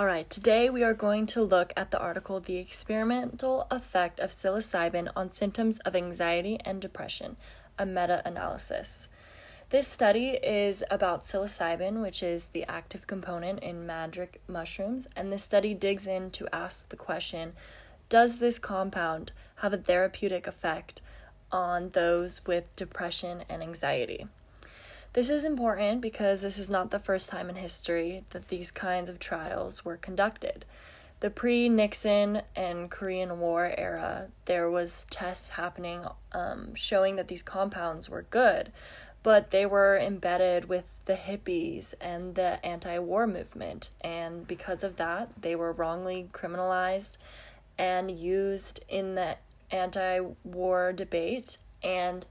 All right, today we are going to look at the article The Experimental Effect of Psilocybin on Symptoms of Anxiety and Depression, a meta analysis. This study is about psilocybin, which is the active component in magic mushrooms, and this study digs in to ask the question Does this compound have a therapeutic effect on those with depression and anxiety? This is important because this is not the first time in history that these kinds of trials were conducted. The pre-Nixon and Korean War era, there was tests happening um, showing that these compounds were good, but they were embedded with the hippies and the anti-war movement, and because of that, they were wrongly criminalized and used in the anti-war debate and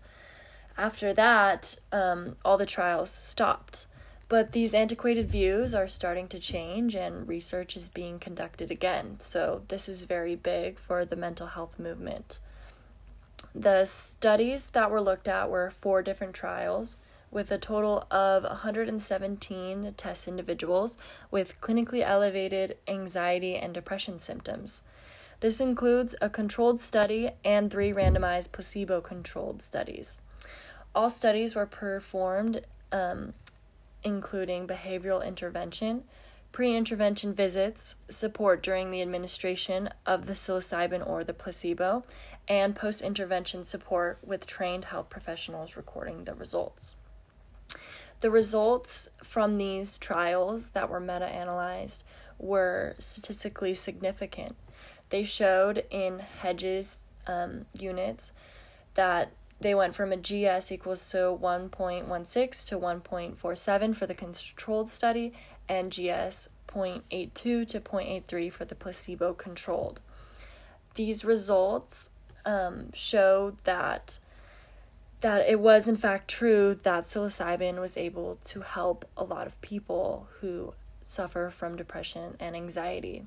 after that, um, all the trials stopped. But these antiquated views are starting to change, and research is being conducted again. So, this is very big for the mental health movement. The studies that were looked at were four different trials with a total of 117 test individuals with clinically elevated anxiety and depression symptoms. This includes a controlled study and three randomized placebo controlled studies. All studies were performed, um, including behavioral intervention, pre intervention visits, support during the administration of the psilocybin or the placebo, and post intervention support with trained health professionals recording the results. The results from these trials that were meta analyzed were statistically significant. They showed in Hedges um, units that they went from a GS equals to 1.16 to 1.47 for the controlled study and GS 0.82 to 0.83 for the placebo controlled. These results um, show that that it was in fact true that psilocybin was able to help a lot of people who suffer from depression and anxiety.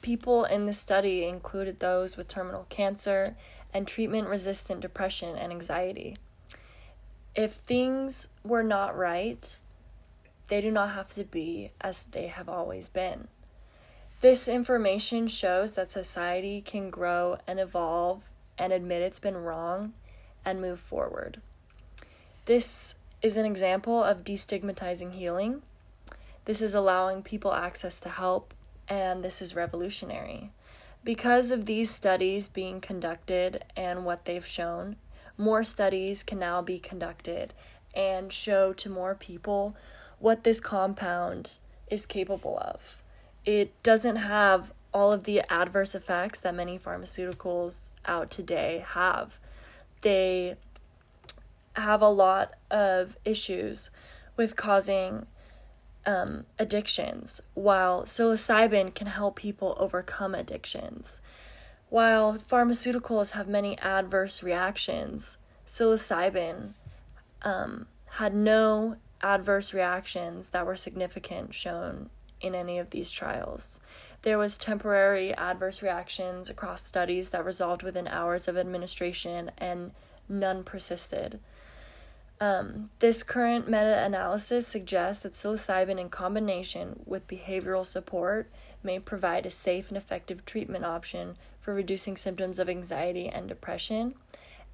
People in the study included those with terminal cancer and treatment resistant depression and anxiety. If things were not right, they do not have to be as they have always been. This information shows that society can grow and evolve and admit it's been wrong and move forward. This is an example of destigmatizing healing. This is allowing people access to help and this is revolutionary. Because of these studies being conducted and what they've shown, more studies can now be conducted and show to more people what this compound is capable of. It doesn't have all of the adverse effects that many pharmaceuticals out today have. They have a lot of issues with causing um, addictions, while psilocybin can help people overcome addictions. While pharmaceuticals have many adverse reactions, psilocybin um, had no adverse reactions that were significant shown in any of these trials. There was temporary adverse reactions across studies that resolved within hours of administration and none persisted. Um, this current meta analysis suggests that psilocybin, in combination with behavioral support, may provide a safe and effective treatment option for reducing symptoms of anxiety and depression.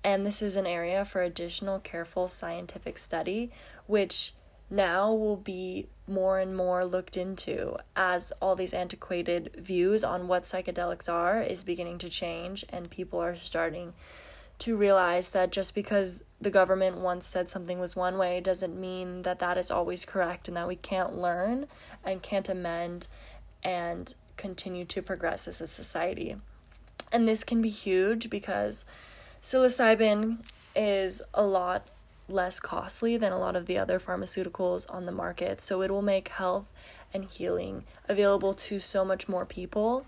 And this is an area for additional careful scientific study, which now will be more and more looked into as all these antiquated views on what psychedelics are is beginning to change and people are starting to realize that just because the government once said something was one way doesn't mean that that is always correct and that we can't learn and can't amend and continue to progress as a society. And this can be huge because psilocybin is a lot less costly than a lot of the other pharmaceuticals on the market. So it will make health and healing available to so much more people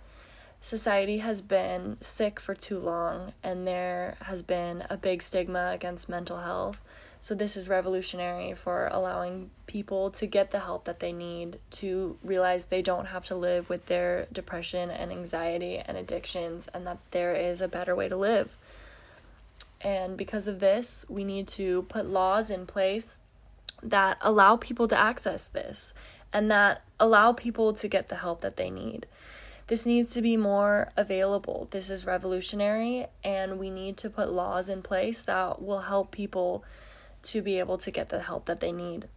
society has been sick for too long and there has been a big stigma against mental health. So, this is revolutionary for allowing people to get the help that they need to realize they don't have to live with their depression and anxiety and addictions, and that there is a better way to live. And because of this, we need to put laws in place that allow people to access this and that allow people to get the help that they need. This needs to be more available. This is revolutionary, and we need to put laws in place that will help people to be able to get the help that they need.